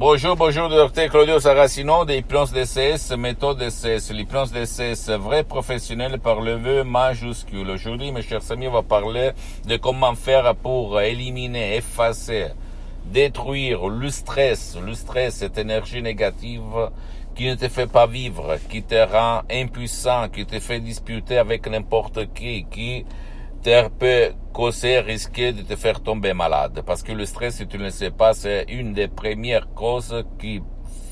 Bonjour, bonjour, docteur Claudio Saracino de l'hypnose DCS, méthode DCS. L'hypnose DCS, vrai professionnel par le vœu majuscule. Aujourd'hui, mes chers amis, on va parler de comment faire pour éliminer, effacer, détruire le stress. Le stress, cette énergie négative qui ne te fait pas vivre, qui te rend impuissant, qui te fait disputer avec n'importe qui, qui te peut causer, risquer de te faire tomber malade. Parce que le stress, si tu ne le sais pas, c'est une des premières causes qui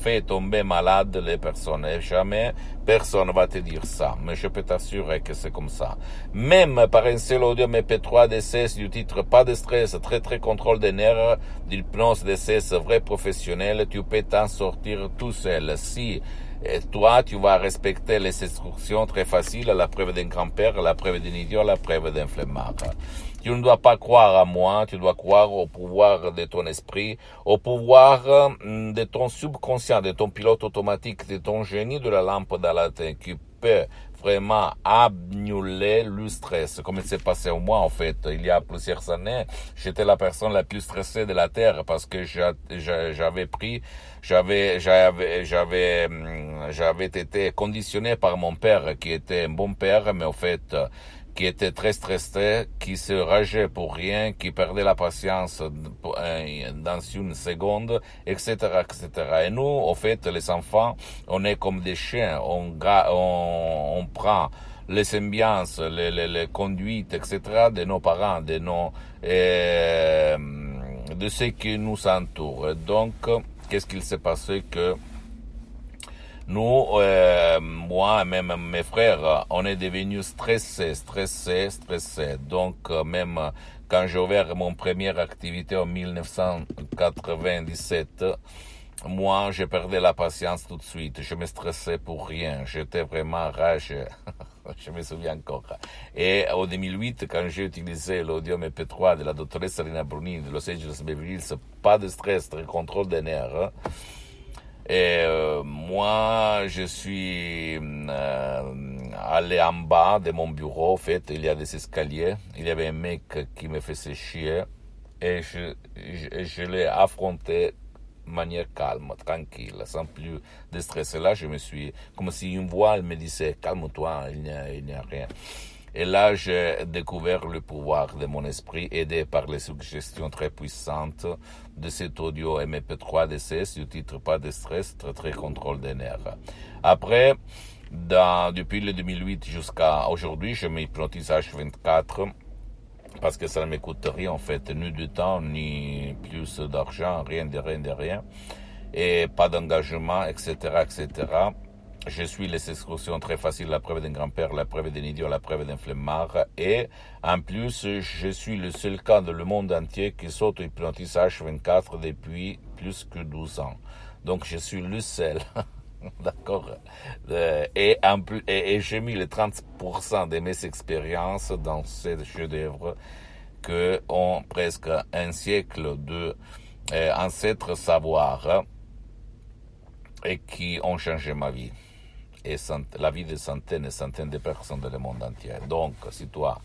fait tomber malade les personnes. Et jamais personne va te dire ça. Mais je peux t'assurer que c'est comme ça. Même par un seul audio MP3 DCS du titre Pas de stress, très très contrôle des nerfs, d'hypnose DCS vrai professionnel, tu peux t'en sortir tout seul. Si et toi, tu vas respecter les instructions très faciles, la preuve d'un grand-père, la preuve d'un idiot, la preuve d'un flemmard. Tu ne dois pas croire à moi, tu dois croire au pouvoir de ton esprit, au pouvoir hum, de ton subconscient, de ton pilote automatique, de ton génie de la lampe dans la tête qui peut vraiment annuler le stress, comme il s'est passé au moi en fait. Il y a plusieurs années, j'étais la personne la plus stressée de la Terre parce que j'avais pris, j'avais, j'avais, j'avais, hum, j'avais été conditionné par mon père qui était un bon père, mais en fait, qui était très stressé, qui se rageait pour rien, qui perdait la patience euh, dans une seconde, etc., etc. Et nous, en fait, les enfants, on est comme des chiens, on, on, on prend les symbiances, les, les, les, conduites, etc., de nos parents, de nos, euh, de ceux qui nous entourent. Donc, qu'est-ce qu'il s'est passé que nous, euh, moi, même mes frères, on est devenus stressés, stressés, stressés. Donc, euh, même quand j'ai ouvert mon première activité en 1997, moi, j'ai perdu la patience tout de suite. Je me stressais pour rien. J'étais vraiment rage. je me souviens encore. Et en 2008, quand j'ai utilisé l'audio MP3 de la doctoresse Rina Bruni de Los Angeles Beverly Hills, pas de stress, très contrôle des nerfs, et euh, moi, je suis euh, allé en bas de mon bureau. En fait, il y a des escaliers. Il y avait un mec qui me faisait chier. Et je, je, je l'ai affronté de manière calme, tranquille, sans plus de stress. Et là, je me suis, comme si une voix me disait, calme-toi, il n'y a, il n'y a rien. Et là, j'ai découvert le pouvoir de mon esprit, aidé par les suggestions très puissantes de cet audio MP3 DCS du titre Pas de stress, très très contrôle des nerfs. Après, dans, depuis le 2008 jusqu'à aujourd'hui, je m'hypnotise H24 parce que ça ne me coûte rien en fait, ni du temps, ni plus d'argent, rien de rien de rien, et pas d'engagement, etc., etc. Je suis les excursions très faciles, la preuve d'un grand-père, la preuve d'un idiot, la preuve d'un flemmard. Et en plus, je suis le seul cas dans le monde entier qui s'auto-hypnotise H24 depuis plus que 12 ans. Donc je suis le seul. D'accord. Euh, et, en plus, et, j'ai mis les 30% de mes expériences dans ces chefs-d'œuvre que ont presque un siècle de euh, ancêtres savoir et qui ont changé ma vie et la vie de centaines et centaines de personnes dans le monde entier. Donc, si toi,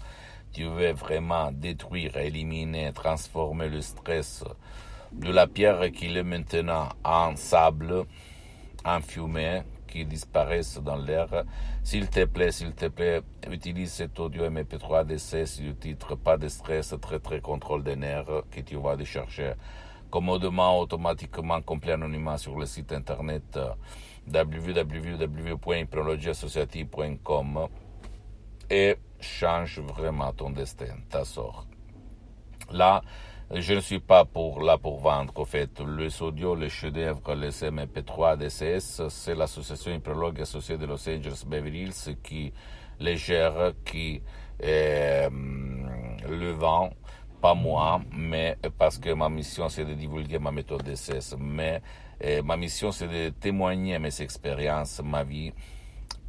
tu veux vraiment détruire, éliminer, transformer le stress de la pierre qui est maintenant en sable, en fumée, qui disparaissent dans l'air. S'il te plaît, s'il te plaît, utilise cet audio MP3 DC le titre Pas de stress, très très contrôle des nerfs que tu vas décharger commodement, automatiquement, complet anonymat sur le site internet www.hypnologieassociative.com et change vraiment ton destin, ta sorte. Là, je ne suis pas pour là pour vendre. En fait, les audio, les chefs-d'œuvre, les MP3, DCS, c'est l'association hypnologue associée de Los Angeles Beverly Hills qui les gère, qui euh, le vend pas moi, mais parce que ma mission c'est de divulguer ma méthode DCS, mais eh, ma mission c'est de témoigner mes expériences, ma vie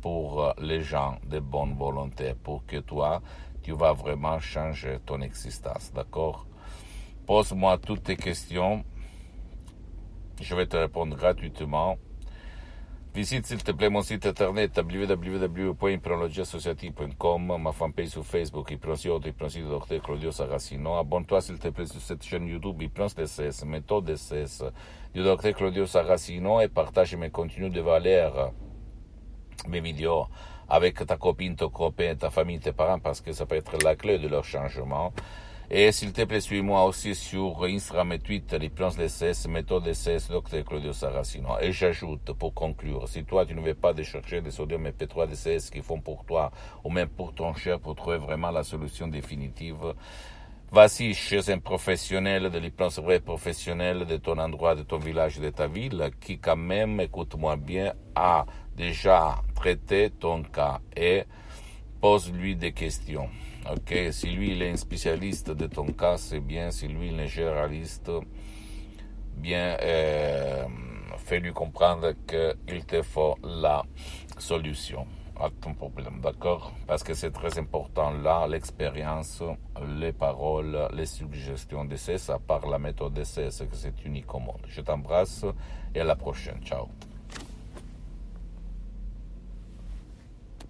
pour euh, les gens de bonne volonté, pour que toi, tu vas vraiment changer ton existence, d'accord? Pose-moi toutes tes questions, je vais te répondre gratuitement. Visite s'il te plaît mon site internet www.hypnologieassociative.com, ma fanpage sur Facebook, Hypnosiote, Hypnosite Dr Claudio Saracino. Abonne-toi s'il te plaît sur cette chaîne YouTube Hypnose DCS, méthode DCS du Dr Claudio Saracino et partage mes contenus de valeur, mes vidéos avec ta copine, ton copain, ta famille, tes parents parce que ça peut être la clé de leur changement. Et s'il te plaît, suis-moi aussi sur Instagram et Twitter, les plans DCS, méthode DCS, Dr Claudio Saracino. Et j'ajoute, pour conclure, si toi tu ne veux pas de chercher des sodium et P3 DCS qui font pour toi, ou même pour ton cher, pour trouver vraiment la solution définitive, Vas-y chez un professionnel de l'hypnose vrai professionnel de ton endroit, de ton village, de ta ville, qui quand même, écoute-moi bien, a déjà traité ton cas et pose-lui des questions. Ok, si lui il est un spécialiste de ton cas, c'est bien. Si lui il est généraliste, bien, euh, fais-lui comprendre qu'il te faut la solution à ton problème, d'accord? Parce que c'est très important là, l'expérience, les paroles, les suggestions d'essai, ça part la méthode d'essai, c'est que c'est unique au monde. Je t'embrasse et à la prochaine. Ciao.